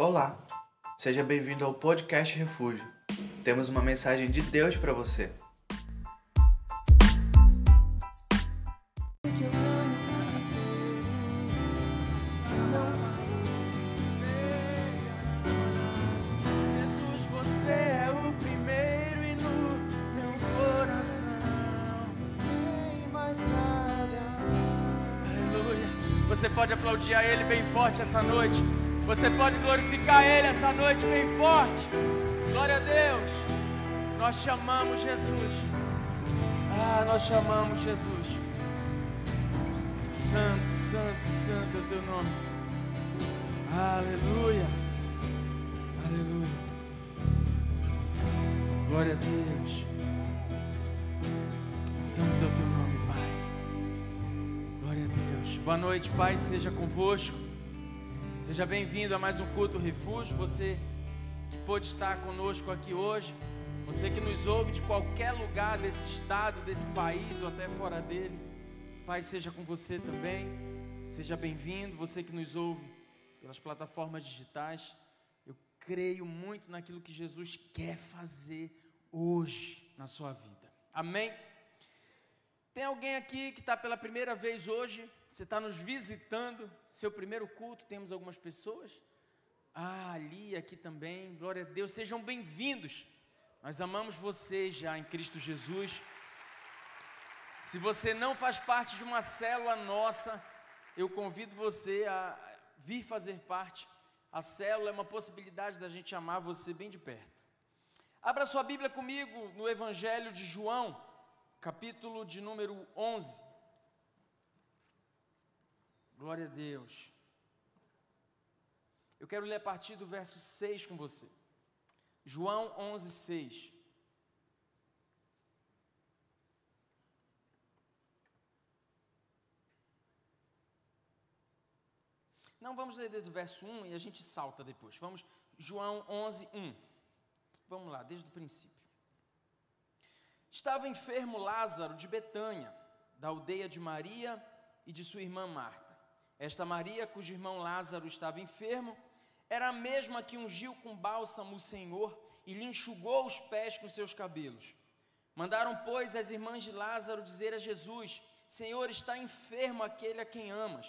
Olá, seja bem-vindo ao podcast Refúgio. Temos uma mensagem de Deus para você. Jesus, você é o primeiro e no meu coração. Aleluia. Você pode aplaudir a Ele bem forte essa noite. Você pode glorificar Ele essa noite bem forte. Glória a Deus. Nós te amamos, Jesus. Ah, nós te amamos, Jesus. Santo, santo, santo é o teu nome. Aleluia. Aleluia. Glória a Deus. Santo é o teu nome, Pai. Glória a Deus. Boa noite, Pai, seja convosco. Seja bem-vindo a mais um culto refúgio. Você que pôde estar conosco aqui hoje. Você que nos ouve de qualquer lugar desse estado, desse país ou até fora dele. Pai, seja com você também. Seja bem-vindo. Você que nos ouve pelas plataformas digitais. Eu creio muito naquilo que Jesus quer fazer hoje na sua vida. Amém? Tem alguém aqui que está pela primeira vez hoje? Você está nos visitando? Seu primeiro culto? Temos algumas pessoas? Ah, ali, aqui também. Glória a Deus. Sejam bem-vindos. Nós amamos você já em Cristo Jesus. Se você não faz parte de uma célula nossa, eu convido você a vir fazer parte. A célula é uma possibilidade da gente amar você bem de perto. Abra sua Bíblia comigo no Evangelho de João, capítulo de número 11. Glória a Deus. Eu quero ler a partir do verso 6 com você. João 11, 6. Não, vamos ler desde o verso 1 e a gente salta depois. Vamos, João 11, 1. Vamos lá, desde o princípio. Estava enfermo Lázaro de Betânia, da aldeia de Maria e de sua irmã Marta. Esta Maria, cujo irmão Lázaro estava enfermo, era a mesma que ungiu com bálsamo o Senhor e lhe enxugou os pés com seus cabelos. Mandaram, pois, as irmãs de Lázaro dizer a Jesus: Senhor, está enfermo aquele a quem amas.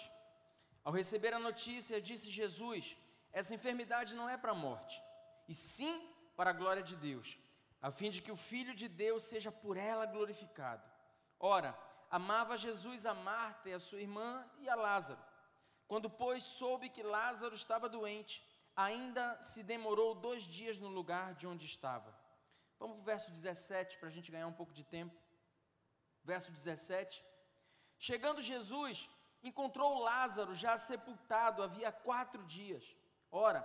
Ao receber a notícia, disse Jesus: Essa enfermidade não é para a morte, e sim para a glória de Deus, a fim de que o Filho de Deus seja por ela glorificado. Ora, amava Jesus a Marta e a sua irmã e a Lázaro. Quando, pois, soube que Lázaro estava doente, ainda se demorou dois dias no lugar de onde estava. Vamos para o verso 17 para a gente ganhar um pouco de tempo. Verso 17. Chegando Jesus, encontrou Lázaro já sepultado havia quatro dias. Ora,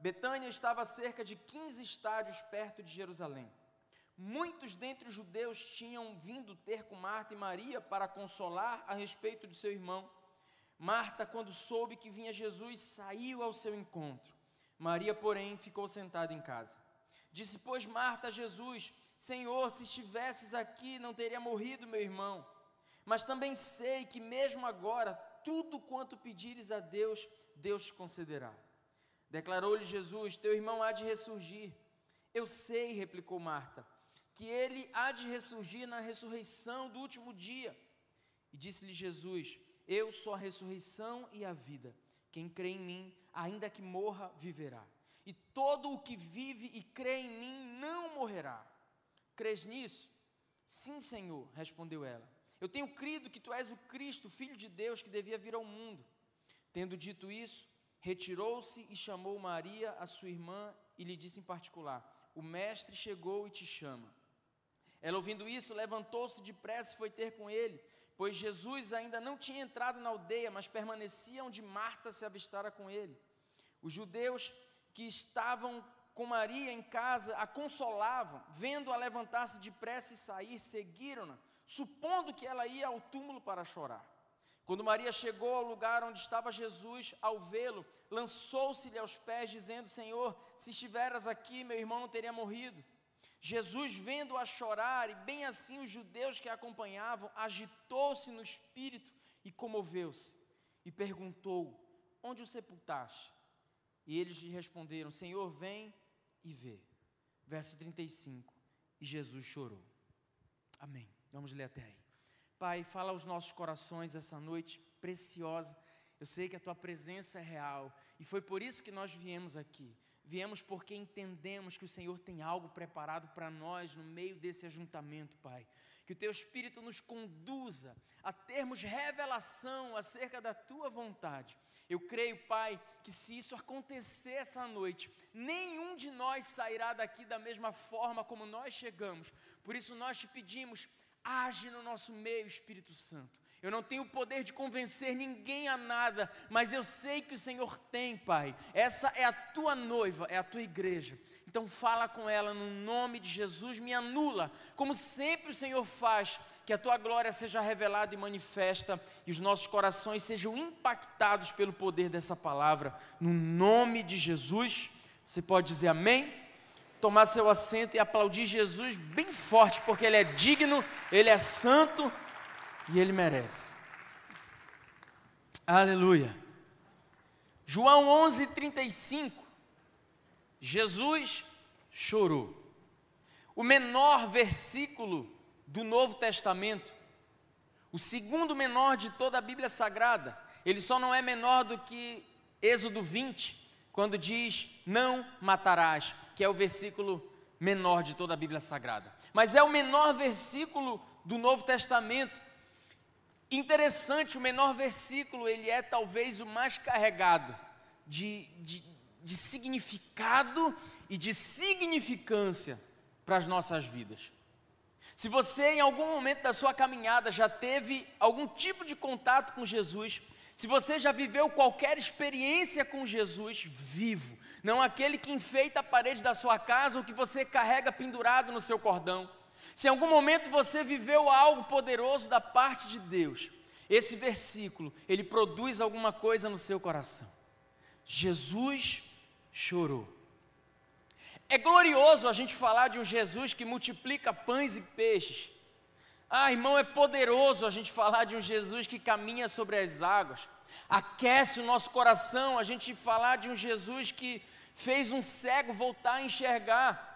Betânia estava a cerca de 15 estádios perto de Jerusalém. Muitos dentre os judeus tinham vindo ter com Marta e Maria para consolar a respeito do seu irmão. Marta, quando soube que vinha Jesus, saiu ao seu encontro. Maria, porém, ficou sentada em casa. Disse, pois, Marta a Jesus: Senhor, se estivesses aqui, não teria morrido meu irmão. Mas também sei que, mesmo agora, tudo quanto pedires a Deus, Deus te concederá. Declarou-lhe Jesus: Teu irmão há de ressurgir. Eu sei, replicou Marta, que ele há de ressurgir na ressurreição do último dia. E disse-lhe Jesus: Eu sou a ressurreição e a vida. Quem crê em mim, ainda que morra, viverá. E todo o que vive e crê em mim não morrerá. Crês nisso? Sim, Senhor, respondeu ela. Eu tenho crido que tu és o Cristo, filho de Deus, que devia vir ao mundo. Tendo dito isso, retirou-se e chamou Maria, a sua irmã, e lhe disse em particular: O mestre chegou e te chama. Ela, ouvindo isso, levantou-se depressa e foi ter com ele, pois Jesus ainda não tinha entrado na aldeia, mas permanecia onde Marta se avistara com ele. Os judeus que estavam com Maria em casa a consolavam, vendo-a levantar-se depressa e sair, seguiram-na, supondo que ela ia ao túmulo para chorar. Quando Maria chegou ao lugar onde estava Jesus, ao vê-lo, lançou-se-lhe aos pés, dizendo: Senhor, se estiveras aqui, meu irmão não teria morrido. Jesus, vendo-a chorar, e bem assim os judeus que a acompanhavam, agitou-se no espírito e comoveu-se, e perguntou: Onde o sepultaste? E eles lhe responderam: Senhor, vem e vê. Verso 35. E Jesus chorou. Amém. Vamos ler até aí. Pai, fala aos nossos corações essa noite preciosa. Eu sei que a tua presença é real e foi por isso que nós viemos aqui. Viemos porque entendemos que o Senhor tem algo preparado para nós no meio desse ajuntamento, Pai. Que o teu Espírito nos conduza a termos revelação acerca da tua vontade. Eu creio, Pai, que se isso acontecer essa noite, nenhum de nós sairá daqui da mesma forma como nós chegamos. Por isso nós te pedimos, age no nosso meio, Espírito Santo. Eu não tenho o poder de convencer ninguém a nada, mas eu sei que o Senhor tem, Pai. Essa é a tua noiva, é a tua igreja. Então fala com ela no nome de Jesus, me anula, como sempre o Senhor faz, que a tua glória seja revelada e manifesta e os nossos corações sejam impactados pelo poder dessa palavra. No nome de Jesus, você pode dizer amém? Tomar seu assento e aplaudir Jesus bem forte, porque ele é digno, ele é santo e ele merece. Aleluia. João 11:35. Jesus chorou. O menor versículo do Novo Testamento, o segundo menor de toda a Bíblia Sagrada. Ele só não é menor do que Êxodo 20, quando diz: "Não matarás", que é o versículo menor de toda a Bíblia Sagrada. Mas é o menor versículo do Novo Testamento Interessante, o menor versículo, ele é talvez o mais carregado de, de, de significado e de significância para as nossas vidas. Se você em algum momento da sua caminhada já teve algum tipo de contato com Jesus, se você já viveu qualquer experiência com Jesus vivo, não aquele que enfeita a parede da sua casa ou que você carrega pendurado no seu cordão, se em algum momento você viveu algo poderoso da parte de Deus, esse versículo, ele produz alguma coisa no seu coração. Jesus chorou. É glorioso a gente falar de um Jesus que multiplica pães e peixes. Ah, irmão, é poderoso a gente falar de um Jesus que caminha sobre as águas. Aquece o nosso coração a gente falar de um Jesus que fez um cego voltar a enxergar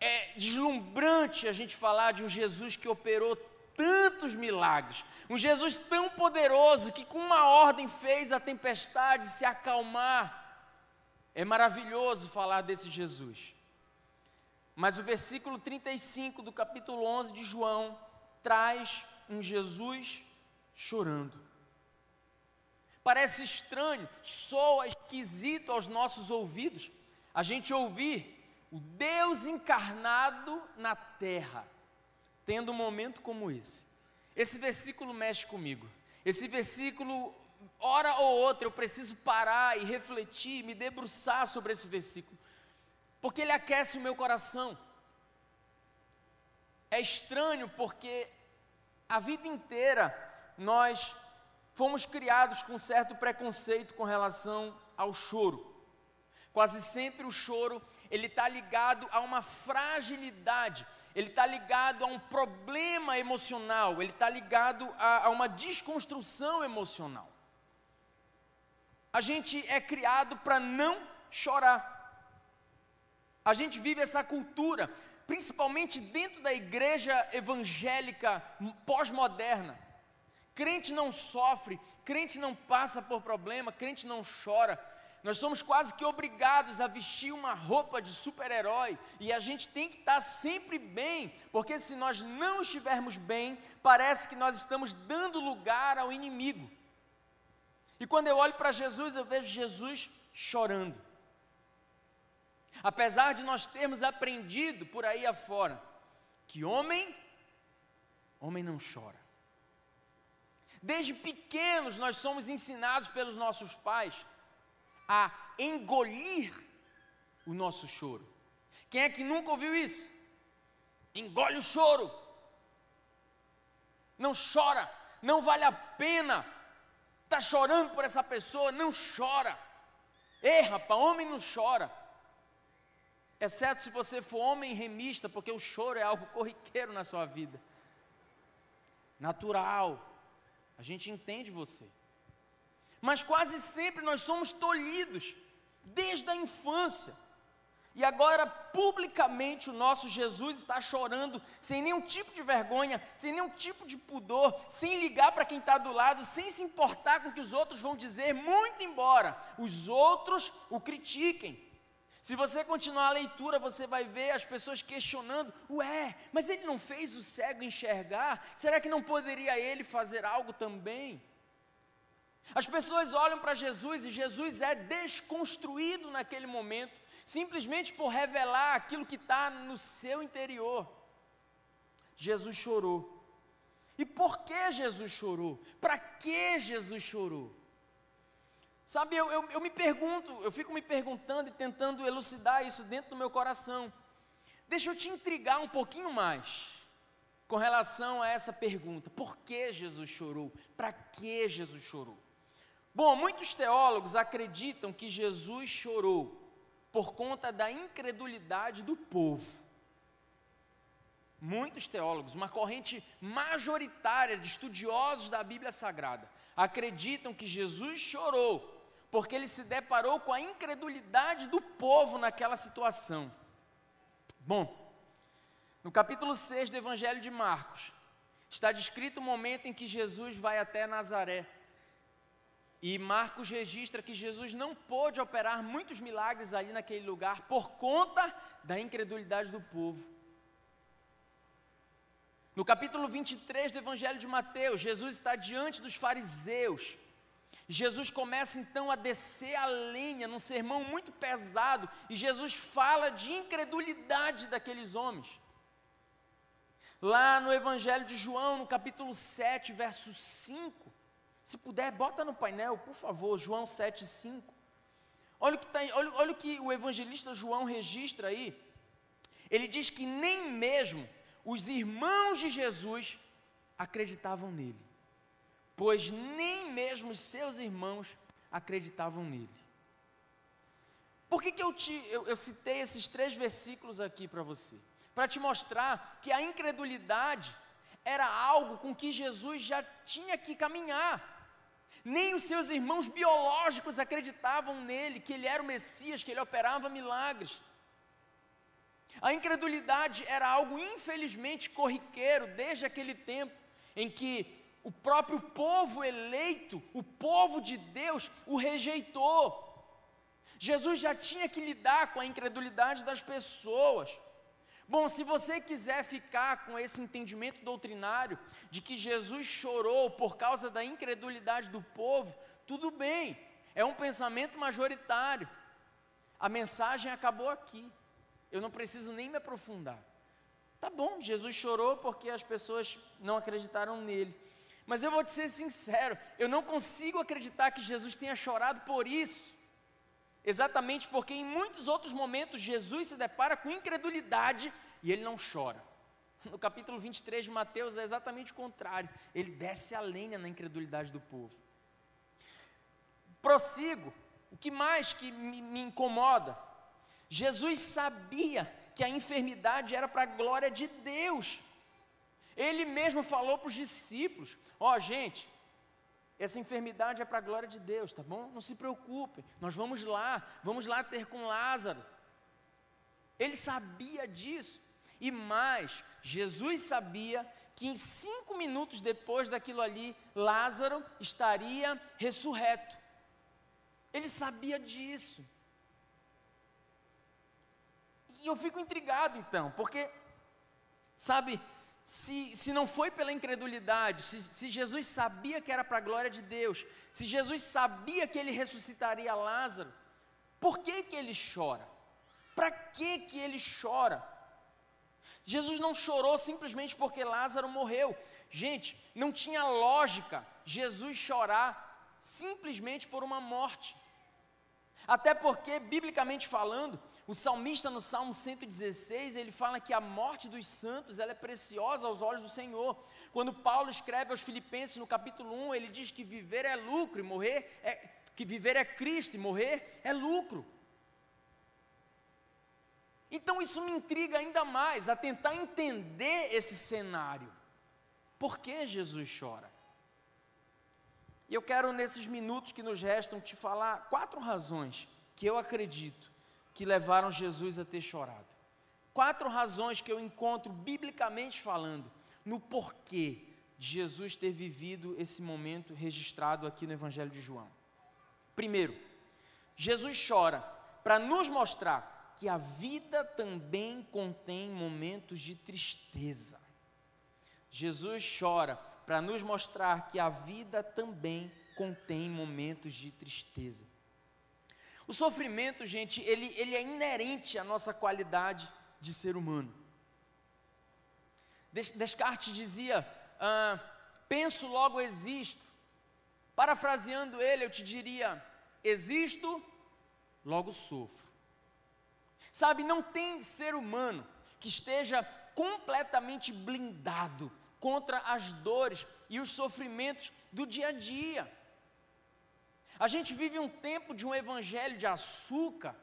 é deslumbrante a gente falar de um Jesus que operou tantos milagres, um Jesus tão poderoso que com uma ordem fez a tempestade se acalmar. É maravilhoso falar desse Jesus. Mas o versículo 35 do capítulo 11 de João traz um Jesus chorando. Parece estranho, soa esquisito aos nossos ouvidos a gente ouvir o Deus encarnado na terra, tendo um momento como esse. Esse versículo mexe comigo. Esse versículo, hora ou outra, eu preciso parar e refletir, me debruçar sobre esse versículo, porque ele aquece o meu coração. É estranho porque a vida inteira nós fomos criados com certo preconceito com relação ao choro. Quase sempre o choro ele está ligado a uma fragilidade, ele está ligado a um problema emocional, ele está ligado a, a uma desconstrução emocional. A gente é criado para não chorar. A gente vive essa cultura, principalmente dentro da igreja evangélica pós-moderna. Crente não sofre, crente não passa por problema, crente não chora. Nós somos quase que obrigados a vestir uma roupa de super-herói e a gente tem que estar sempre bem, porque se nós não estivermos bem, parece que nós estamos dando lugar ao inimigo. E quando eu olho para Jesus, eu vejo Jesus chorando. Apesar de nós termos aprendido por aí afora que homem, homem não chora. Desde pequenos nós somos ensinados pelos nossos pais a engolir o nosso choro. Quem é que nunca ouviu isso? Engole o choro. Não chora, não vale a pena. Está chorando por essa pessoa, não chora. Ei, rapaz, homem não chora. Exceto se você for homem remista, porque o choro é algo corriqueiro na sua vida. Natural. A gente entende você mas quase sempre nós somos tolhidos desde a infância. E agora, publicamente, o nosso Jesus está chorando, sem nenhum tipo de vergonha, sem nenhum tipo de pudor, sem ligar para quem está do lado, sem se importar com o que os outros vão dizer, muito embora os outros o critiquem. Se você continuar a leitura, você vai ver as pessoas questionando: ué, mas ele não fez o cego enxergar? Será que não poderia ele fazer algo também? As pessoas olham para Jesus e Jesus é desconstruído naquele momento simplesmente por revelar aquilo que está no seu interior. Jesus chorou. E por que Jesus chorou? Para que Jesus chorou? Sabe, eu, eu, eu, me pergunto, eu fico me perguntando e tentando elucidar isso dentro do meu coração. Deixa eu te intrigar um pouquinho mais com relação a essa pergunta: por que Jesus chorou? Para que Jesus chorou? Bom, muitos teólogos acreditam que Jesus chorou por conta da incredulidade do povo. Muitos teólogos, uma corrente majoritária de estudiosos da Bíblia Sagrada, acreditam que Jesus chorou porque ele se deparou com a incredulidade do povo naquela situação. Bom, no capítulo 6 do Evangelho de Marcos, está descrito o momento em que Jesus vai até Nazaré e Marcos registra que Jesus não pôde operar muitos milagres ali naquele lugar por conta da incredulidade do povo. No capítulo 23 do Evangelho de Mateus, Jesus está diante dos fariseus. Jesus começa então a descer a lenha num sermão muito pesado, e Jesus fala de incredulidade daqueles homens. Lá no Evangelho de João, no capítulo 7, verso 5, se puder, bota no painel, por favor, João 7,5. Olha o, que tá, olha, olha o que o evangelista João registra aí. Ele diz que nem mesmo os irmãos de Jesus acreditavam nele, pois nem mesmo os seus irmãos acreditavam nele. Por que, que eu, te, eu, eu citei esses três versículos aqui para você? Para te mostrar que a incredulidade era algo com que Jesus já tinha que caminhar. Nem os seus irmãos biológicos acreditavam nele, que ele era o Messias, que ele operava milagres. A incredulidade era algo infelizmente corriqueiro desde aquele tempo em que o próprio povo eleito, o povo de Deus, o rejeitou. Jesus já tinha que lidar com a incredulidade das pessoas. Bom, se você quiser ficar com esse entendimento doutrinário de que Jesus chorou por causa da incredulidade do povo, tudo bem, é um pensamento majoritário. A mensagem acabou aqui. Eu não preciso nem me aprofundar. Tá bom, Jesus chorou porque as pessoas não acreditaram nele. Mas eu vou te ser sincero, eu não consigo acreditar que Jesus tenha chorado por isso. Exatamente porque em muitos outros momentos Jesus se depara com incredulidade e ele não chora. No capítulo 23 de Mateus é exatamente o contrário. Ele desce a lenha na incredulidade do povo. Prossigo. O que mais que me, me incomoda? Jesus sabia que a enfermidade era para a glória de Deus. Ele mesmo falou para os discípulos: Ó, oh, gente, essa enfermidade é para a glória de Deus, tá bom? Não se preocupem, nós vamos lá, vamos lá ter com Lázaro. Ele sabia disso. E mais, Jesus sabia que em cinco minutos depois daquilo ali, Lázaro estaria ressurreto. Ele sabia disso. E eu fico intrigado então, porque, sabe, se, se não foi pela incredulidade, se, se Jesus sabia que era para a glória de Deus, se Jesus sabia que ele ressuscitaria Lázaro, por que, que ele chora? Para que, que ele chora? Jesus não chorou simplesmente porque Lázaro morreu. Gente, não tinha lógica Jesus chorar simplesmente por uma morte. Até porque, biblicamente falando, o salmista no Salmo 116, ele fala que a morte dos santos ela é preciosa aos olhos do Senhor. Quando Paulo escreve aos Filipenses no capítulo 1, ele diz que viver é lucro e morrer é que viver é Cristo e morrer é lucro. Então isso me intriga ainda mais a tentar entender esse cenário. Por que Jesus chora? E eu quero nesses minutos que nos restam te falar quatro razões que eu acredito que levaram Jesus a ter chorado. Quatro razões que eu encontro biblicamente falando no porquê de Jesus ter vivido esse momento registrado aqui no Evangelho de João. Primeiro, Jesus chora para nos mostrar que a vida também contém momentos de tristeza. Jesus chora para nos mostrar que a vida também contém momentos de tristeza. O sofrimento, gente, ele, ele é inerente à nossa qualidade de ser humano. Descartes dizia: ah, penso, logo existo. Parafraseando ele, eu te diria: existo, logo sofro. Sabe, não tem ser humano que esteja completamente blindado contra as dores e os sofrimentos do dia a dia. A gente vive um tempo de um evangelho de açúcar,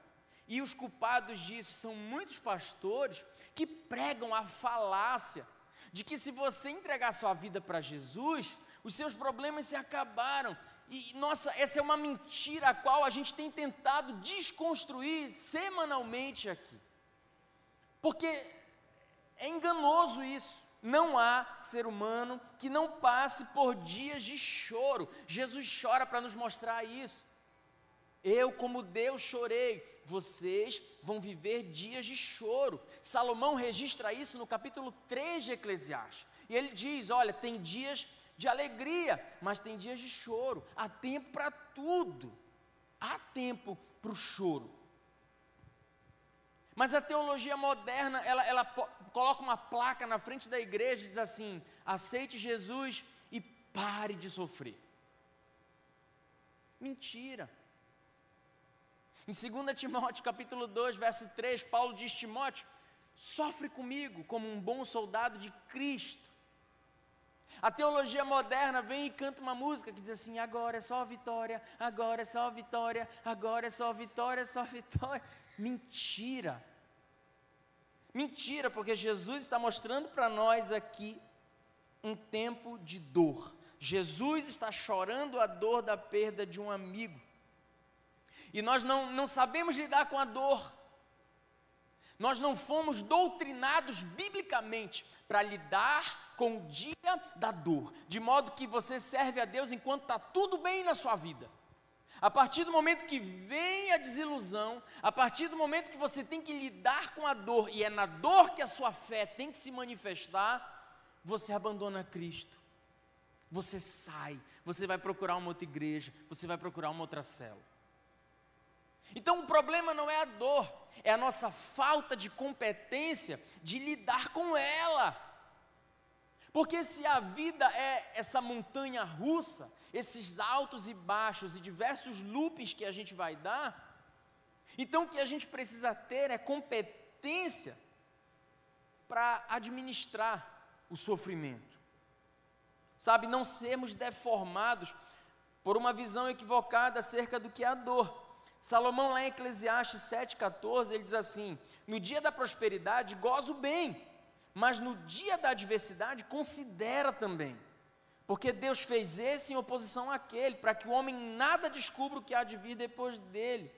e os culpados disso são muitos pastores que pregam a falácia de que se você entregar sua vida para Jesus, os seus problemas se acabaram. E nossa, essa é uma mentira a qual a gente tem tentado desconstruir semanalmente aqui. Porque é enganoso isso. Não há ser humano que não passe por dias de choro. Jesus chora para nos mostrar isso. Eu, como Deus, chorei. Vocês vão viver dias de choro. Salomão registra isso no capítulo 3 de Eclesiastes. E ele diz: Olha, tem dias de alegria, mas tem dias de choro. Há tempo para tudo. Há tempo para o choro. Mas a teologia moderna, ela, ela coloca uma placa na frente da igreja e diz assim: aceite Jesus e pare de sofrer. Mentira. Em 2 Timóteo capítulo 2, verso 3, Paulo diz: Timóteo, sofre comigo como um bom soldado de Cristo. A teologia moderna vem e canta uma música que diz assim: agora é só vitória, agora é só vitória, agora é só vitória, só vitória. Mentira. Mentira, porque Jesus está mostrando para nós aqui um tempo de dor. Jesus está chorando a dor da perda de um amigo. E nós não, não sabemos lidar com a dor. Nós não fomos doutrinados biblicamente para lidar com o dia da dor, de modo que você serve a Deus enquanto está tudo bem na sua vida. A partir do momento que vem a desilusão, a partir do momento que você tem que lidar com a dor, e é na dor que a sua fé tem que se manifestar, você abandona Cristo. Você sai, você vai procurar uma outra igreja, você vai procurar uma outra cela. Então o problema não é a dor, é a nossa falta de competência de lidar com ela. Porque se a vida é essa montanha russa, esses altos e baixos e diversos loops que a gente vai dar, então o que a gente precisa ter é competência para administrar o sofrimento. Sabe, não sermos deformados por uma visão equivocada acerca do que é a dor. Salomão, lá em Eclesiastes 7,14, ele diz assim: No dia da prosperidade, gozo bem, mas no dia da adversidade, considera também. Porque Deus fez esse em oposição àquele, para que o homem nada descubra o que há de vir depois dele.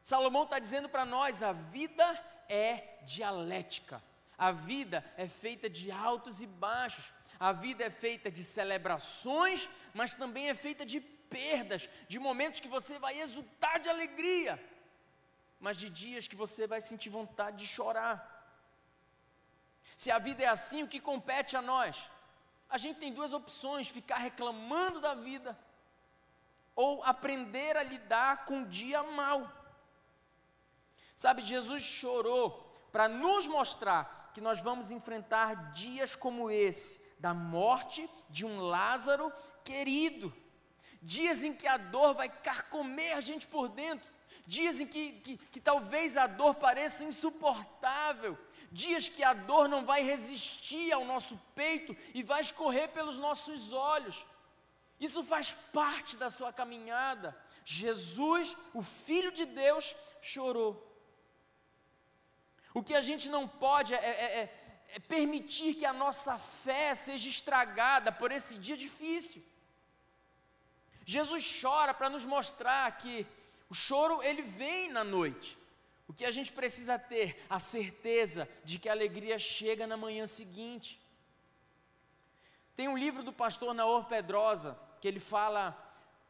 Salomão está dizendo para nós: a vida é dialética, a vida é feita de altos e baixos, a vida é feita de celebrações, mas também é feita de perdas, de momentos que você vai exultar de alegria, mas de dias que você vai sentir vontade de chorar. Se a vida é assim, o que compete a nós? A gente tem duas opções: ficar reclamando da vida ou aprender a lidar com o dia mal. Sabe, Jesus chorou para nos mostrar que nós vamos enfrentar dias como esse, da morte de um Lázaro querido, dias em que a dor vai carcomer a gente por dentro, dias em que, que, que talvez a dor pareça insuportável, dias que a dor não vai resistir ao nosso peito e vai escorrer pelos nossos olhos. Isso faz parte da sua caminhada. Jesus, o Filho de Deus, chorou. O que a gente não pode é, é, é, é permitir que a nossa fé seja estragada por esse dia difícil. Jesus chora para nos mostrar que O choro, ele vem na noite. O que a gente precisa ter? A certeza de que a alegria chega na manhã seguinte. Tem um livro do pastor Naor Pedrosa, que ele fala,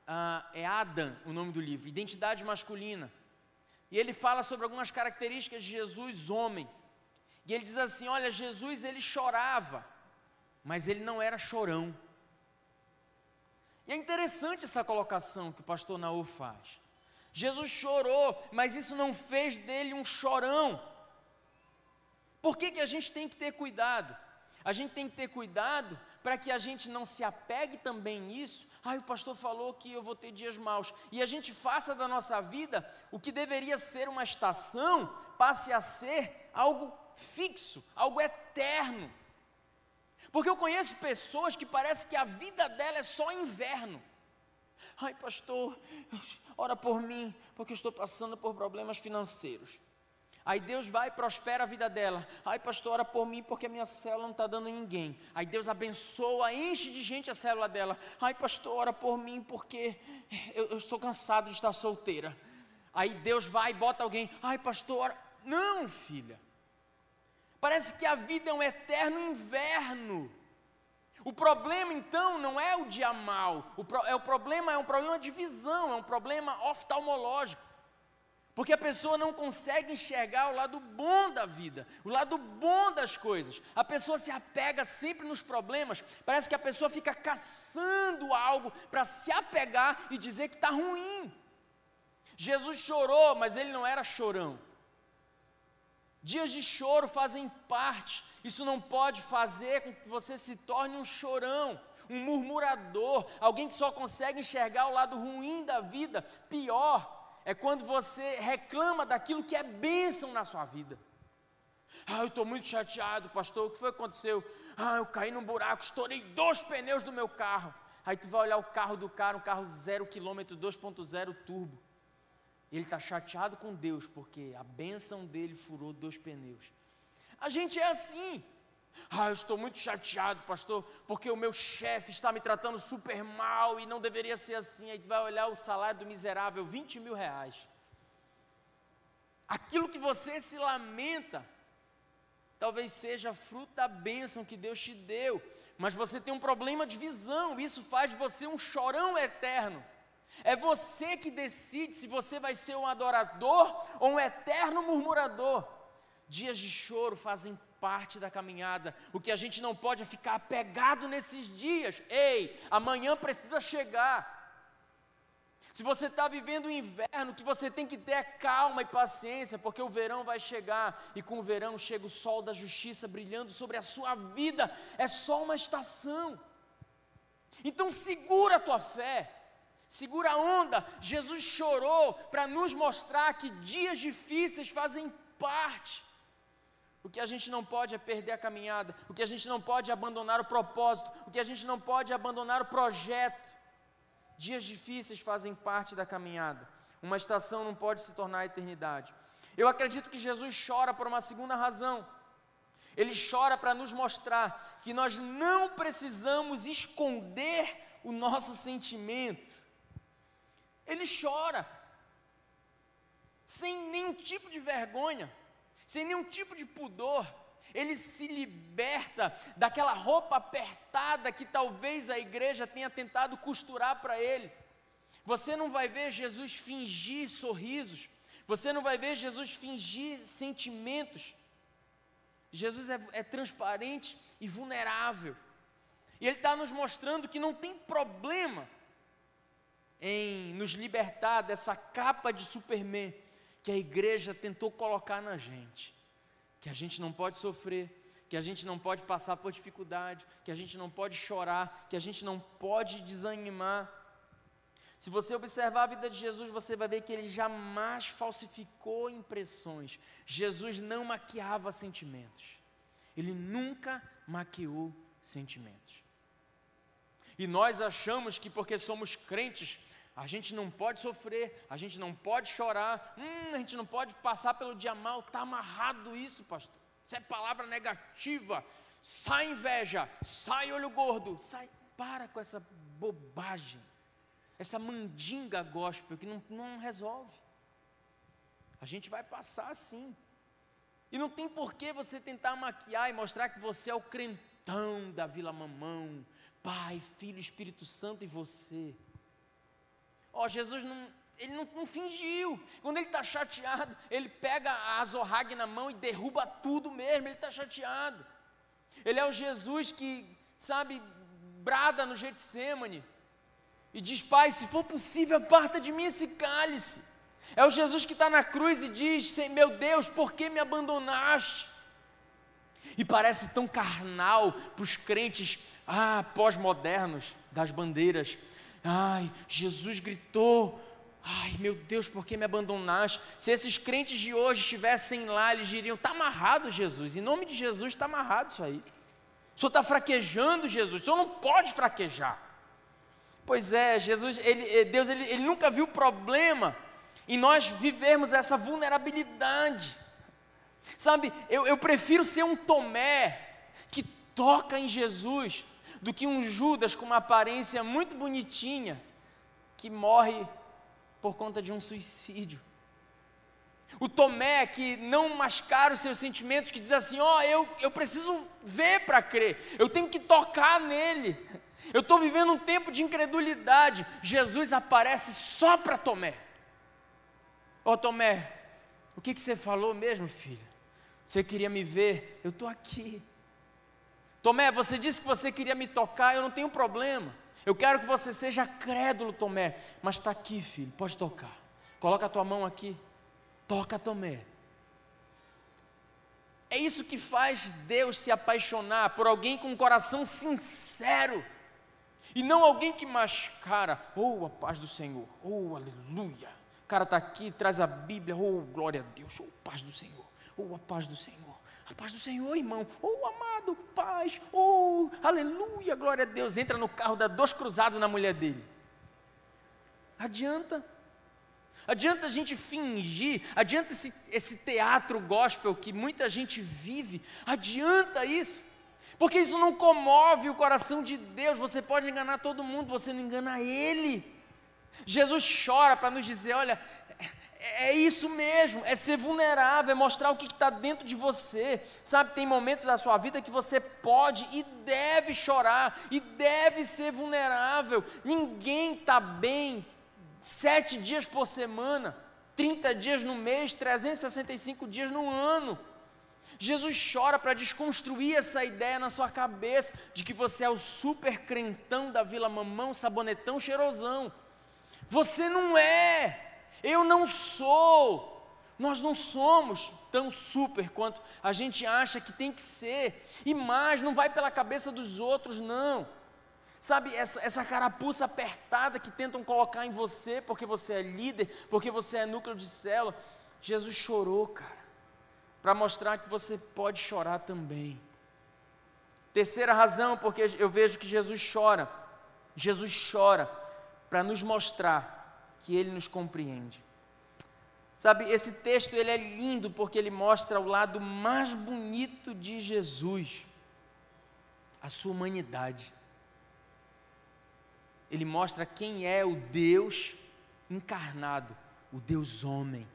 uh, é Adam o nome do livro, Identidade Masculina. E ele fala sobre algumas características de Jesus, homem. E ele diz assim: olha, Jesus ele chorava, mas ele não era chorão. E é interessante essa colocação que o pastor Naor faz. Jesus chorou, mas isso não fez dele um chorão. Por que, que a gente tem que ter cuidado? A gente tem que ter cuidado para que a gente não se apegue também nisso. Ah, o pastor falou que eu vou ter dias maus. E a gente faça da nossa vida o que deveria ser uma estação, passe a ser algo fixo, algo eterno. Porque eu conheço pessoas que parece que a vida dela é só inverno. Ai, pastor, ora por mim, porque eu estou passando por problemas financeiros. Aí Deus vai e prospera a vida dela. Ai, pastor, ora por mim, porque a minha célula não está dando ninguém. Aí Deus abençoa, enche de gente a célula dela. Ai, pastor, ora por mim, porque eu, eu estou cansado de estar solteira. Aí Deus vai e bota alguém. Ai, pastor, ora... não, filha. Parece que a vida é um eterno inverno. O problema então não é o dia mal, o, pro, é o problema é um problema de visão, é um problema oftalmológico. Porque a pessoa não consegue enxergar o lado bom da vida, o lado bom das coisas. A pessoa se apega sempre nos problemas, parece que a pessoa fica caçando algo para se apegar e dizer que está ruim. Jesus chorou, mas ele não era chorão. Dias de choro fazem parte isso não pode fazer com que você se torne um chorão, um murmurador, alguém que só consegue enxergar o lado ruim da vida. Pior é quando você reclama daquilo que é bênção na sua vida. Ah, eu estou muito chateado, pastor. O que foi que aconteceu? Ah, eu caí num buraco, estourei dois pneus do meu carro. Aí tu vai olhar o carro do cara, um carro zero quilômetro, 2.0 turbo. Ele está chateado com Deus porque a bênção dele furou dois pneus. A gente é assim. Ah, eu estou muito chateado, pastor, porque o meu chefe está me tratando super mal e não deveria ser assim. Aí vai olhar o salário do miserável, 20 mil reais. Aquilo que você se lamenta, talvez seja fruto da bênção que Deus te deu, mas você tem um problema de visão, isso faz de você um chorão eterno. É você que decide se você vai ser um adorador ou um eterno murmurador. Dias de choro fazem parte da caminhada. O que a gente não pode é ficar apegado nesses dias. Ei, amanhã precisa chegar. Se você está vivendo o inverno, que você tem que ter calma e paciência, porque o verão vai chegar, e com o verão chega o sol da justiça brilhando sobre a sua vida, é só uma estação. Então segura a tua fé, segura a onda. Jesus chorou para nos mostrar que dias difíceis fazem parte. O que a gente não pode é perder a caminhada, o que a gente não pode é abandonar o propósito, o que a gente não pode é abandonar o projeto. Dias difíceis fazem parte da caminhada. Uma estação não pode se tornar a eternidade. Eu acredito que Jesus chora por uma segunda razão. Ele chora para nos mostrar que nós não precisamos esconder o nosso sentimento. Ele chora, sem nenhum tipo de vergonha sem nenhum tipo de pudor, ele se liberta daquela roupa apertada que talvez a igreja tenha tentado costurar para ele. Você não vai ver Jesus fingir sorrisos, você não vai ver Jesus fingir sentimentos. Jesus é, é transparente e vulnerável. E Ele está nos mostrando que não tem problema em nos libertar dessa capa de Superman que a igreja tentou colocar na gente. Que a gente não pode sofrer, que a gente não pode passar por dificuldade, que a gente não pode chorar, que a gente não pode desanimar. Se você observar a vida de Jesus, você vai ver que ele jamais falsificou impressões. Jesus não maquiava sentimentos. Ele nunca maquiou sentimentos. E nós achamos que porque somos crentes, a gente não pode sofrer, a gente não pode chorar, hum, a gente não pode passar pelo dia mal, está amarrado isso, pastor. Isso é palavra negativa. Sai inveja, sai olho gordo, sai. Para com essa bobagem. essa mandinga gospel que não, não resolve. A gente vai passar assim. E não tem por que você tentar maquiar e mostrar que você é o crentão da Vila Mamão, Pai, Filho, Espírito Santo e você. Ó, Jesus não, ele não, não, fingiu. Quando ele está chateado, ele pega a azorrague na mão e derruba tudo mesmo. Ele está chateado. Ele é o Jesus que, sabe, brada no Getsemane e diz: Pai, se for possível, aparta de mim esse cálice. É o Jesus que está na cruz e diz: Meu Deus, por que me abandonaste? E parece tão carnal para os crentes ah, pós-modernos das bandeiras. Ai, Jesus gritou: Ai, meu Deus, por que me abandonaste? Se esses crentes de hoje estivessem lá, eles diriam: Está amarrado, Jesus. Em nome de Jesus, está amarrado isso aí. O senhor está fraquejando, Jesus. O senhor não pode fraquejar. Pois é, Jesus, ele, Deus, ele, ele nunca viu problema e nós vivemos essa vulnerabilidade. Sabe, eu, eu prefiro ser um Tomé que toca em Jesus do que um Judas com uma aparência muito bonitinha que morre por conta de um suicídio. O Tomé que não mascara os seus sentimentos, que diz assim: Ó, oh, eu, eu preciso ver para crer, eu tenho que tocar nele. Eu estou vivendo um tempo de incredulidade. Jesus aparece só para Tomé. Ô oh, Tomé, o que, que você falou mesmo, filho? Você queria me ver? Eu estou aqui. Tomé, você disse que você queria me tocar, eu não tenho problema. Eu quero que você seja crédulo, Tomé. Mas está aqui, filho, pode tocar. Coloca a tua mão aqui. Toca, Tomé. É isso que faz Deus se apaixonar por alguém com um coração sincero. E não alguém que mascara. Oh, a paz do Senhor. Oh, aleluia cara está aqui, traz a Bíblia, oh glória a Deus, oh paz do Senhor, oh a paz do Senhor, a paz do Senhor, irmão, oh amado, paz, oh aleluia, glória a Deus, entra no carro, dá dois cruzados na mulher dele. Adianta? Adianta a gente fingir, adianta esse, esse teatro gospel que muita gente vive, adianta isso, porque isso não comove o coração de Deus. Você pode enganar todo mundo, você não engana Ele. Jesus chora para nos dizer: olha, é, é isso mesmo, é ser vulnerável, é mostrar o que está dentro de você. Sabe, tem momentos da sua vida que você pode e deve chorar, e deve ser vulnerável. Ninguém está bem sete dias por semana, 30 dias no mês, 365 dias no ano. Jesus chora para desconstruir essa ideia na sua cabeça de que você é o super crentão da Vila Mamão, sabonetão cheirosão. Você não é, eu não sou. Nós não somos tão super quanto a gente acha que tem que ser. E mais, não vai pela cabeça dos outros, não. Sabe, essa, essa carapuça apertada que tentam colocar em você, porque você é líder, porque você é núcleo de célula. Jesus chorou, cara, para mostrar que você pode chorar também. Terceira razão, porque eu vejo que Jesus chora. Jesus chora para nos mostrar que Ele nos compreende. Sabe, esse texto ele é lindo porque ele mostra o lado mais bonito de Jesus, a sua humanidade. Ele mostra quem é o Deus encarnado, o Deus homem.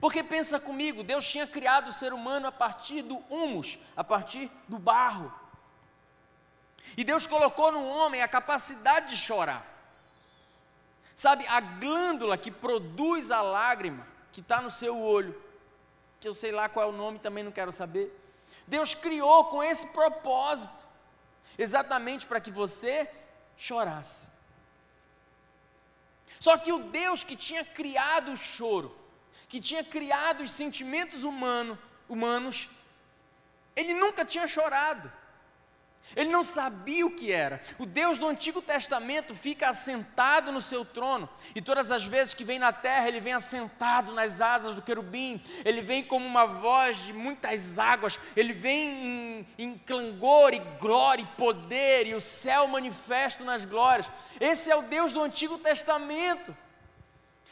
Porque pensa comigo, Deus tinha criado o ser humano a partir do humus, a partir do barro. E Deus colocou no homem a capacidade de chorar. Sabe, a glândula que produz a lágrima, que está no seu olho, que eu sei lá qual é o nome, também não quero saber. Deus criou com esse propósito, exatamente para que você chorasse. Só que o Deus que tinha criado o choro, que tinha criado os sentimentos humano, humanos, ele nunca tinha chorado. Ele não sabia o que era. O Deus do Antigo Testamento fica assentado no seu trono, e todas as vezes que vem na terra, ele vem assentado nas asas do querubim, ele vem como uma voz de muitas águas, ele vem em, em clangor e glória e poder, e o céu manifesto nas glórias. Esse é o Deus do Antigo Testamento.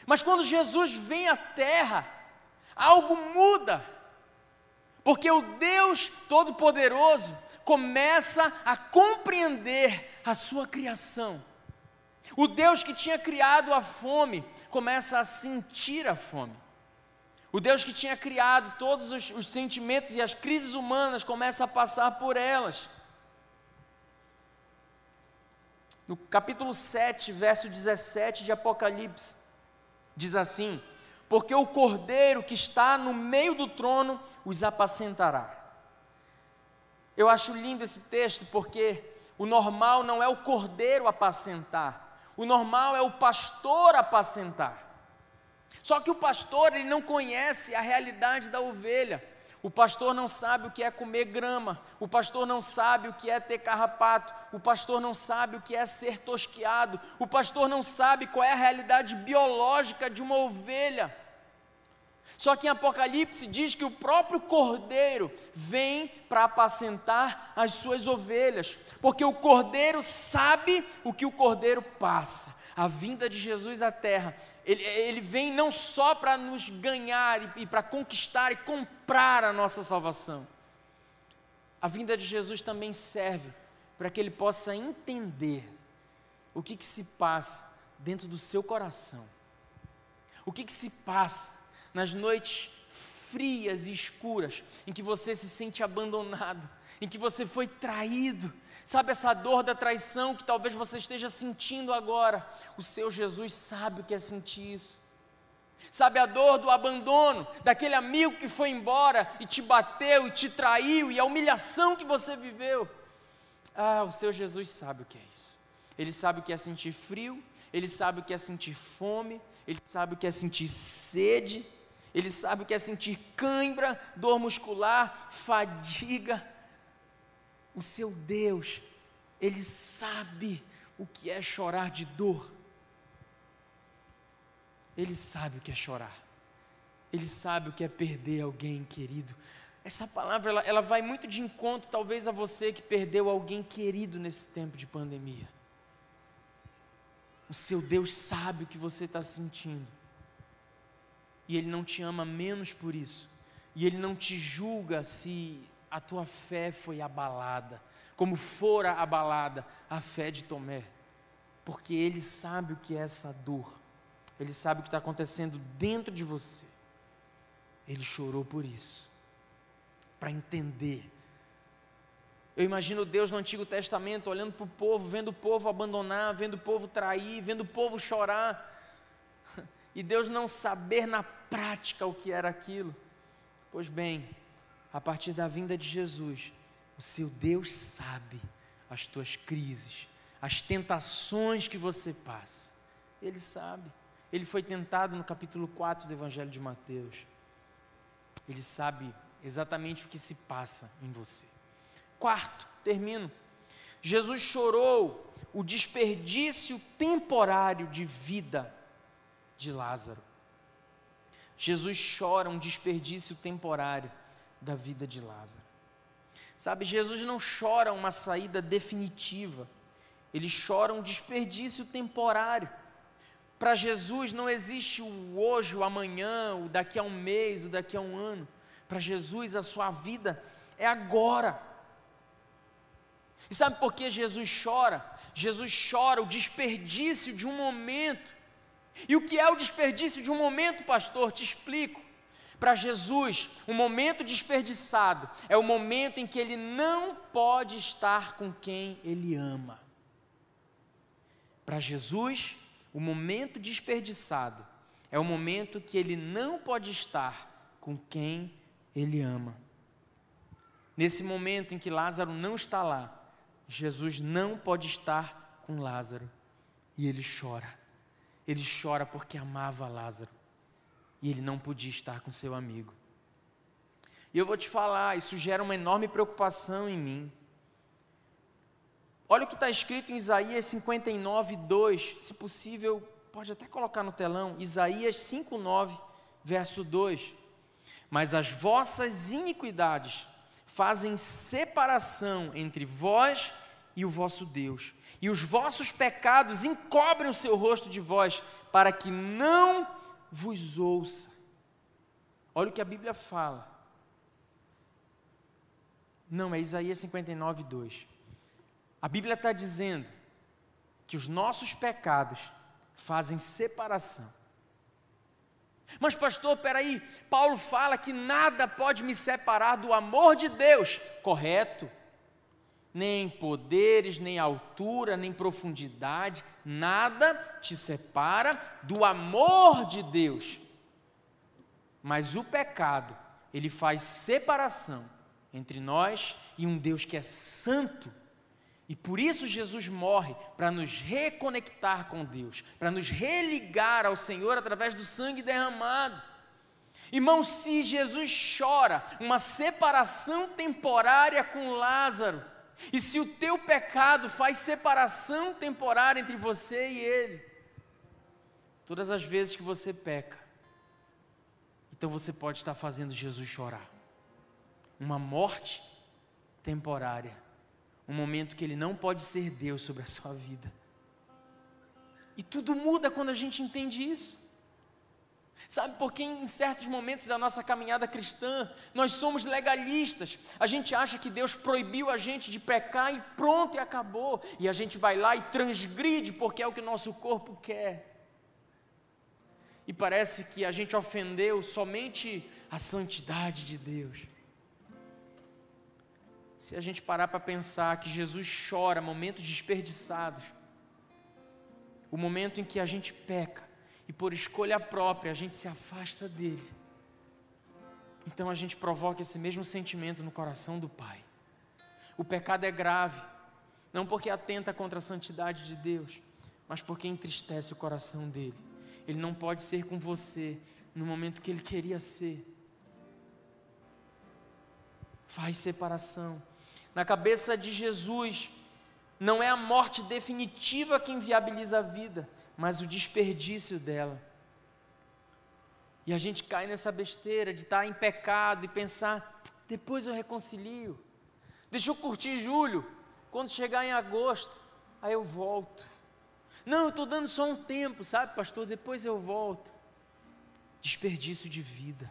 Mas quando Jesus vem à terra, algo muda, porque o Deus Todo-Poderoso, começa a compreender a sua criação. O Deus que tinha criado a fome começa a sentir a fome. O Deus que tinha criado todos os, os sentimentos e as crises humanas começa a passar por elas. No capítulo 7, verso 17 de Apocalipse, diz assim: Porque o cordeiro que está no meio do trono os apacentará. Eu acho lindo esse texto porque o normal não é o cordeiro apacentar, o normal é o pastor apacentar. Só que o pastor ele não conhece a realidade da ovelha. O pastor não sabe o que é comer grama, o pastor não sabe o que é ter carrapato, o pastor não sabe o que é ser tosquiado, o pastor não sabe qual é a realidade biológica de uma ovelha. Só que em Apocalipse diz que o próprio cordeiro vem para apacentar as suas ovelhas, porque o cordeiro sabe o que o cordeiro passa. A vinda de Jesus à terra ele, ele vem não só para nos ganhar e, e para conquistar e comprar a nossa salvação. A vinda de Jesus também serve para que ele possa entender o que, que se passa dentro do seu coração. O que, que se passa nas noites frias e escuras em que você se sente abandonado, em que você foi traído, Sabe essa dor da traição que talvez você esteja sentindo agora? O seu Jesus sabe o que é sentir isso. Sabe a dor do abandono, daquele amigo que foi embora e te bateu e te traiu e a humilhação que você viveu? Ah, o seu Jesus sabe o que é isso. Ele sabe o que é sentir frio, ele sabe o que é sentir fome, ele sabe o que é sentir sede, ele sabe o que é sentir cãibra, dor muscular, fadiga o seu Deus, Ele sabe o que é chorar de dor. Ele sabe o que é chorar. Ele sabe o que é perder alguém querido. Essa palavra ela, ela vai muito de encontro, talvez, a você que perdeu alguém querido nesse tempo de pandemia. O seu Deus sabe o que você está sentindo. E Ele não te ama menos por isso. E Ele não te julga se a tua fé foi abalada, como fora abalada a fé de Tomé, porque ele sabe o que é essa dor, ele sabe o que está acontecendo dentro de você. Ele chorou por isso, para entender. Eu imagino Deus no Antigo Testamento olhando para o povo, vendo o povo abandonar, vendo o povo trair, vendo o povo chorar, e Deus não saber na prática o que era aquilo. Pois bem, a partir da vinda de Jesus, o seu Deus sabe as tuas crises, as tentações que você passa. Ele sabe. Ele foi tentado no capítulo 4 do Evangelho de Mateus. Ele sabe exatamente o que se passa em você. Quarto, termino. Jesus chorou o desperdício temporário de vida de Lázaro. Jesus chora um desperdício temporário da vida de Lázaro. Sabe, Jesus não chora uma saída definitiva, ele chora um desperdício temporário. Para Jesus não existe o hoje, o amanhã, o daqui a um mês, o daqui a um ano. Para Jesus a sua vida é agora. E sabe por que Jesus chora? Jesus chora o desperdício de um momento. E o que é o desperdício de um momento, pastor? Te explico. Para Jesus, o momento desperdiçado é o momento em que ele não pode estar com quem ele ama. Para Jesus, o momento desperdiçado é o momento que ele não pode estar com quem ele ama. Nesse momento em que Lázaro não está lá, Jesus não pode estar com Lázaro e ele chora. Ele chora porque amava Lázaro e ele não podia estar com seu amigo. E eu vou te falar, isso gera uma enorme preocupação em mim. Olha o que está escrito em Isaías 59, 2. Se possível, pode até colocar no telão. Isaías 5, 9, verso 2. Mas as vossas iniquidades fazem separação entre vós e o vosso Deus. E os vossos pecados encobrem o seu rosto de vós, para que não vos ouça. Olha o que a Bíblia fala. Não, é Isaías 59, 2. A Bíblia está dizendo que os nossos pecados fazem separação. Mas, pastor, peraí, Paulo fala que nada pode me separar do amor de Deus, correto? Nem poderes, nem altura, nem profundidade, nada te separa do amor de Deus. Mas o pecado, ele faz separação entre nós e um Deus que é santo e por isso Jesus morre para nos reconectar com Deus, para nos religar ao Senhor através do sangue derramado. Irmão, se Jesus chora uma separação temporária com Lázaro, e se o teu pecado faz separação temporária entre você e ele, todas as vezes que você peca, então você pode estar fazendo Jesus chorar. Uma morte temporária um momento que ele não pode ser Deus sobre a sua vida. E tudo muda quando a gente entende isso. Sabe por que em certos momentos da nossa caminhada cristã nós somos legalistas? A gente acha que Deus proibiu a gente de pecar e pronto e acabou. E a gente vai lá e transgride porque é o que o nosso corpo quer. E parece que a gente ofendeu somente a santidade de Deus se a gente parar para pensar que Jesus chora momentos desperdiçados, o momento em que a gente peca e por escolha própria a gente se afasta dele, então a gente provoca esse mesmo sentimento no coração do Pai. O pecado é grave, não porque atenta contra a santidade de Deus, mas porque entristece o coração dele. Ele não pode ser com você no momento que ele queria ser. Faz separação. Na cabeça de Jesus, não é a morte definitiva que inviabiliza a vida, mas o desperdício dela. E a gente cai nessa besteira de estar em pecado e pensar, depois eu reconcilio. Deixa eu curtir julho, quando chegar em agosto, aí eu volto. Não, eu estou dando só um tempo, sabe, pastor? Depois eu volto. Desperdício de vida.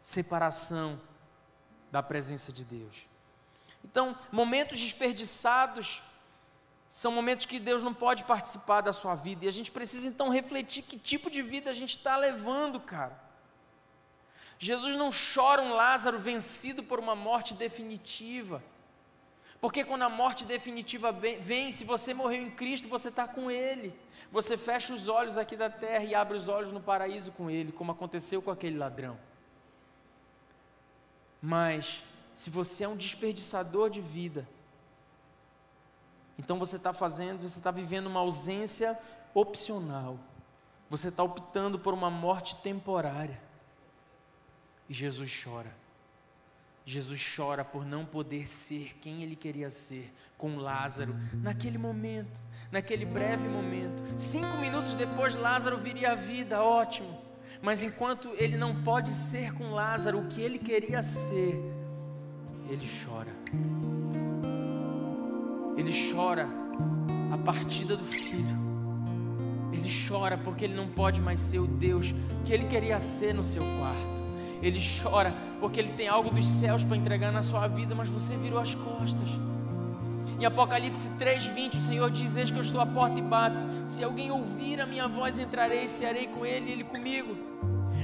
Separação da presença de Deus. Então, momentos desperdiçados são momentos que Deus não pode participar da sua vida, e a gente precisa então refletir que tipo de vida a gente está levando, cara. Jesus não chora um Lázaro vencido por uma morte definitiva, porque quando a morte definitiva vem, se você morreu em Cristo, você está com Ele. Você fecha os olhos aqui da terra e abre os olhos no paraíso com Ele, como aconteceu com aquele ladrão. Mas se você é um desperdiçador de vida, então você está fazendo, você está vivendo uma ausência opcional. Você está optando por uma morte temporária. E Jesus chora. Jesus chora por não poder ser quem ele queria ser com Lázaro naquele momento, naquele breve momento. Cinco minutos depois, Lázaro viria à vida, ótimo. Mas enquanto ele não pode ser com Lázaro o que ele queria ser, ele chora. Ele chora a partida do filho. Ele chora porque ele não pode mais ser o Deus que ele queria ser no seu quarto. Ele chora porque ele tem algo dos céus para entregar na sua vida, mas você virou as costas. Em Apocalipse 3:20, o Senhor diz: Eis que eu estou à porta e bato. Se alguém ouvir a minha voz, entrarei, cearei com ele e ele comigo.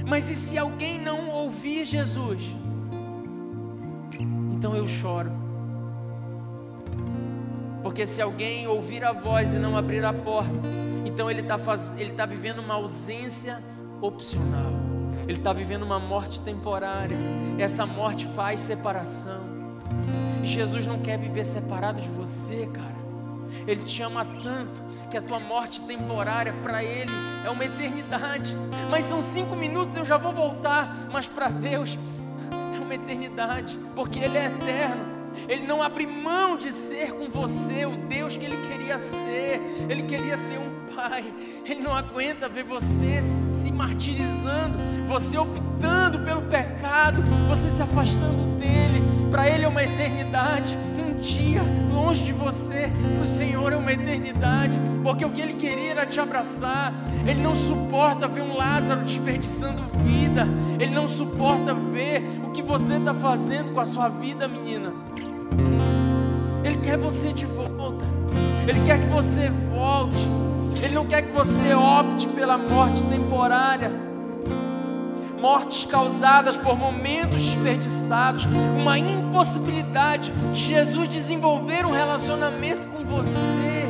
Mas e se alguém não ouvir Jesus? Então eu choro. Porque se alguém ouvir a voz e não abrir a porta, então ele está faz... tá vivendo uma ausência opcional. Ele está vivendo uma morte temporária. Essa morte faz separação. E Jesus não quer viver separado de você, cara. Ele te ama tanto que a tua morte temporária para Ele é uma eternidade. Mas são cinco minutos, eu já vou voltar. Mas para Deus é uma eternidade, porque Ele é eterno. Ele não abre mão de ser com você o Deus que Ele queria ser. Ele queria ser um pai. Ele não aguenta ver você se martirizando, você optando pelo pecado, você se afastando dele. Para Ele é uma eternidade dia longe de você, para o Senhor é uma eternidade, porque o que Ele queria era te abraçar. Ele não suporta ver um Lázaro desperdiçando vida, Ele não suporta ver o que você está fazendo com a sua vida, menina. Ele quer você de volta. Ele quer que você volte. Ele não quer que você opte pela morte temporária. Mortes causadas por momentos desperdiçados, uma impossibilidade de Jesus desenvolver um relacionamento com você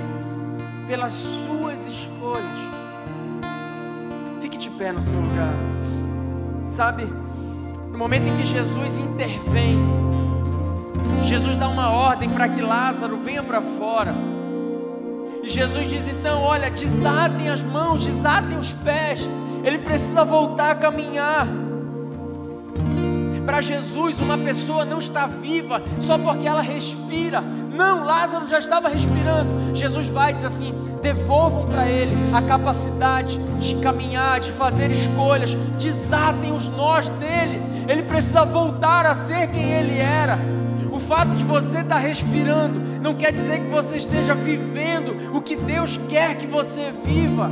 pelas suas escolhas. Fique de pé no seu lugar. Sabe, no momento em que Jesus intervém, Jesus dá uma ordem para que Lázaro venha para fora. E Jesus diz então: Olha, desatem as mãos, desatem os pés. Ele precisa voltar a caminhar. Para Jesus, uma pessoa não está viva só porque ela respira. Não, Lázaro já estava respirando. Jesus vai e diz assim: devolvam para ele a capacidade de caminhar, de fazer escolhas, desatem os nós dele. Ele precisa voltar a ser quem ele era. O fato de você estar respirando não quer dizer que você esteja vivendo o que Deus quer que você viva.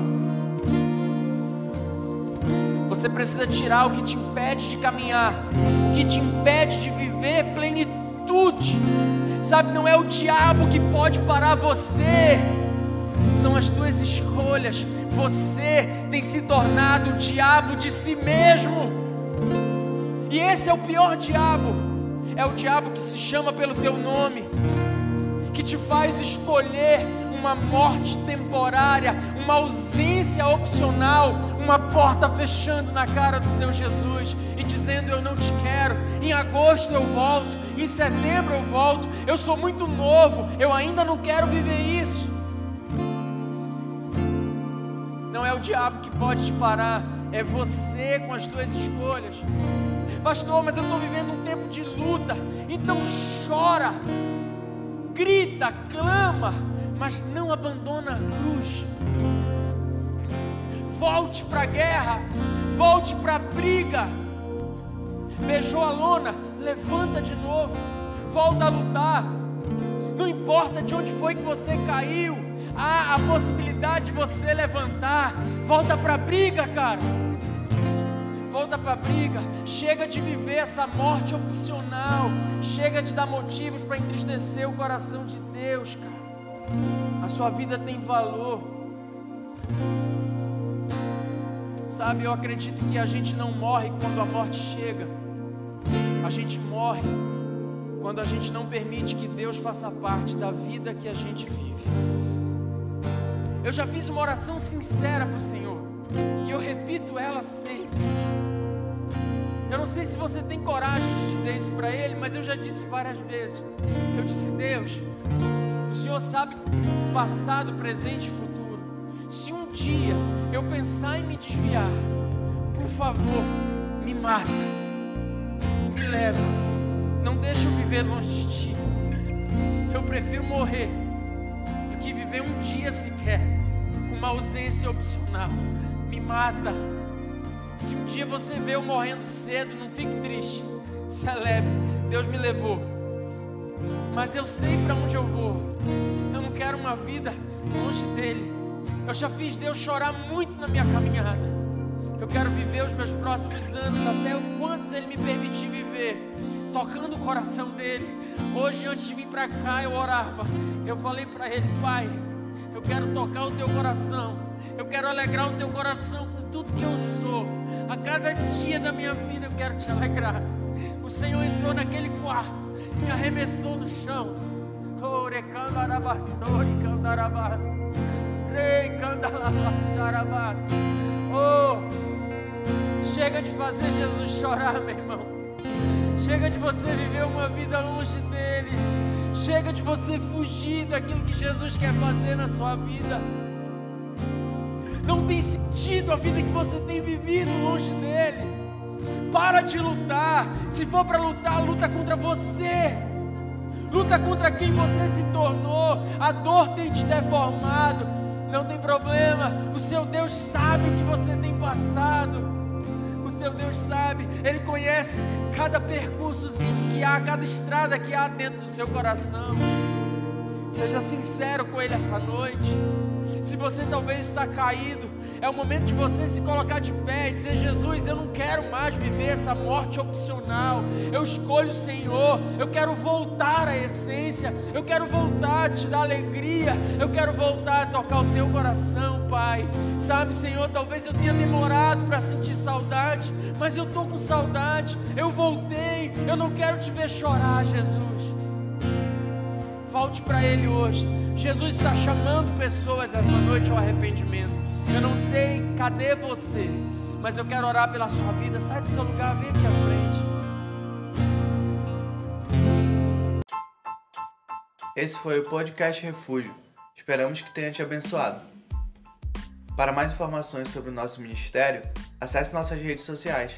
Você precisa tirar o que te impede de caminhar, o que te impede de viver plenitude. Sabe, não é o diabo que pode parar você, são as tuas escolhas. Você tem se tornado o diabo de si mesmo, e esse é o pior diabo. É o diabo que se chama pelo teu nome, que te faz escolher uma morte temporária, uma ausência opcional, uma porta fechando na cara do seu Jesus e dizendo: Eu não te quero. Em agosto eu volto, em setembro eu volto. Eu sou muito novo, eu ainda não quero viver isso. Não é o diabo que pode te parar, é você com as tuas escolhas. Pastor, mas eu estou vivendo um tempo de luta, então chora, grita, clama, mas não abandona a cruz. Volte para a guerra, volte para a briga. Beijou a lona, levanta de novo, volta a lutar. Não importa de onde foi que você caiu, há a possibilidade de você levantar. Volta para a briga, cara. Volta para a briga. Chega de viver essa morte opcional. Chega de dar motivos para entristecer o coração de Deus, cara. A sua vida tem valor. Sabe, eu acredito que a gente não morre quando a morte chega. A gente morre quando a gente não permite que Deus faça parte da vida que a gente vive. Eu já fiz uma oração sincera para o Senhor e eu repito ela sempre. Eu não sei se você tem coragem de dizer isso para Ele, mas eu já disse várias vezes. Eu disse: Deus, Senhor sabe passado, presente e futuro. Se um dia eu pensar em me desviar, por favor, me mata, me leva, não deixe eu viver longe de Ti. Eu prefiro morrer do que viver um dia sequer com uma ausência opcional. Me mata. Se um dia você vê eu morrendo cedo, não fique triste. Celebre. Deus me levou. Mas eu sei para onde eu vou. Eu não quero uma vida longe dele. Eu já fiz Deus chorar muito na minha caminhada. Eu quero viver os meus próximos anos até o quantos ele me permitir viver, tocando o coração dele. Hoje, antes de vir para cá, eu orava. Eu falei para ele, Pai, eu quero tocar o teu coração. Eu quero alegrar o teu coração com tudo que eu sou. A cada dia da minha vida eu quero te alegrar. O Senhor entrou naquele quarto, me arremessou no chão. Oh, chega de fazer Jesus chorar, meu irmão. Chega de você viver uma vida longe dele. Chega de você fugir daquilo que Jesus quer fazer na sua vida. Não tem sentido a vida que você tem vivido longe dele. Para de lutar. Se for para lutar, luta contra você. Luta contra quem você se tornou. A dor tem te deformado. Não tem problema. O seu Deus sabe o que você tem passado. O seu Deus sabe, Ele conhece cada percursozinho que há, cada estrada que há dentro do seu coração. Seja sincero com Ele essa noite. Se você talvez está caído, É o momento de você se colocar de pé e dizer: Jesus, eu não quero mais viver essa morte opcional. Eu escolho o Senhor. Eu quero voltar à essência. Eu quero voltar a te dar alegria. Eu quero voltar a tocar o teu coração, Pai. Sabe, Senhor, talvez eu tenha demorado para sentir saudade, mas eu estou com saudade. Eu voltei. Eu não quero te ver chorar, Jesus. Volte para Ele hoje. Jesus está chamando pessoas essa noite ao arrependimento. Eu não sei cadê você, mas eu quero orar pela sua vida. Sai do seu lugar, vem aqui à frente. Esse foi o podcast Refúgio. Esperamos que tenha te abençoado. Para mais informações sobre o nosso ministério, acesse nossas redes sociais.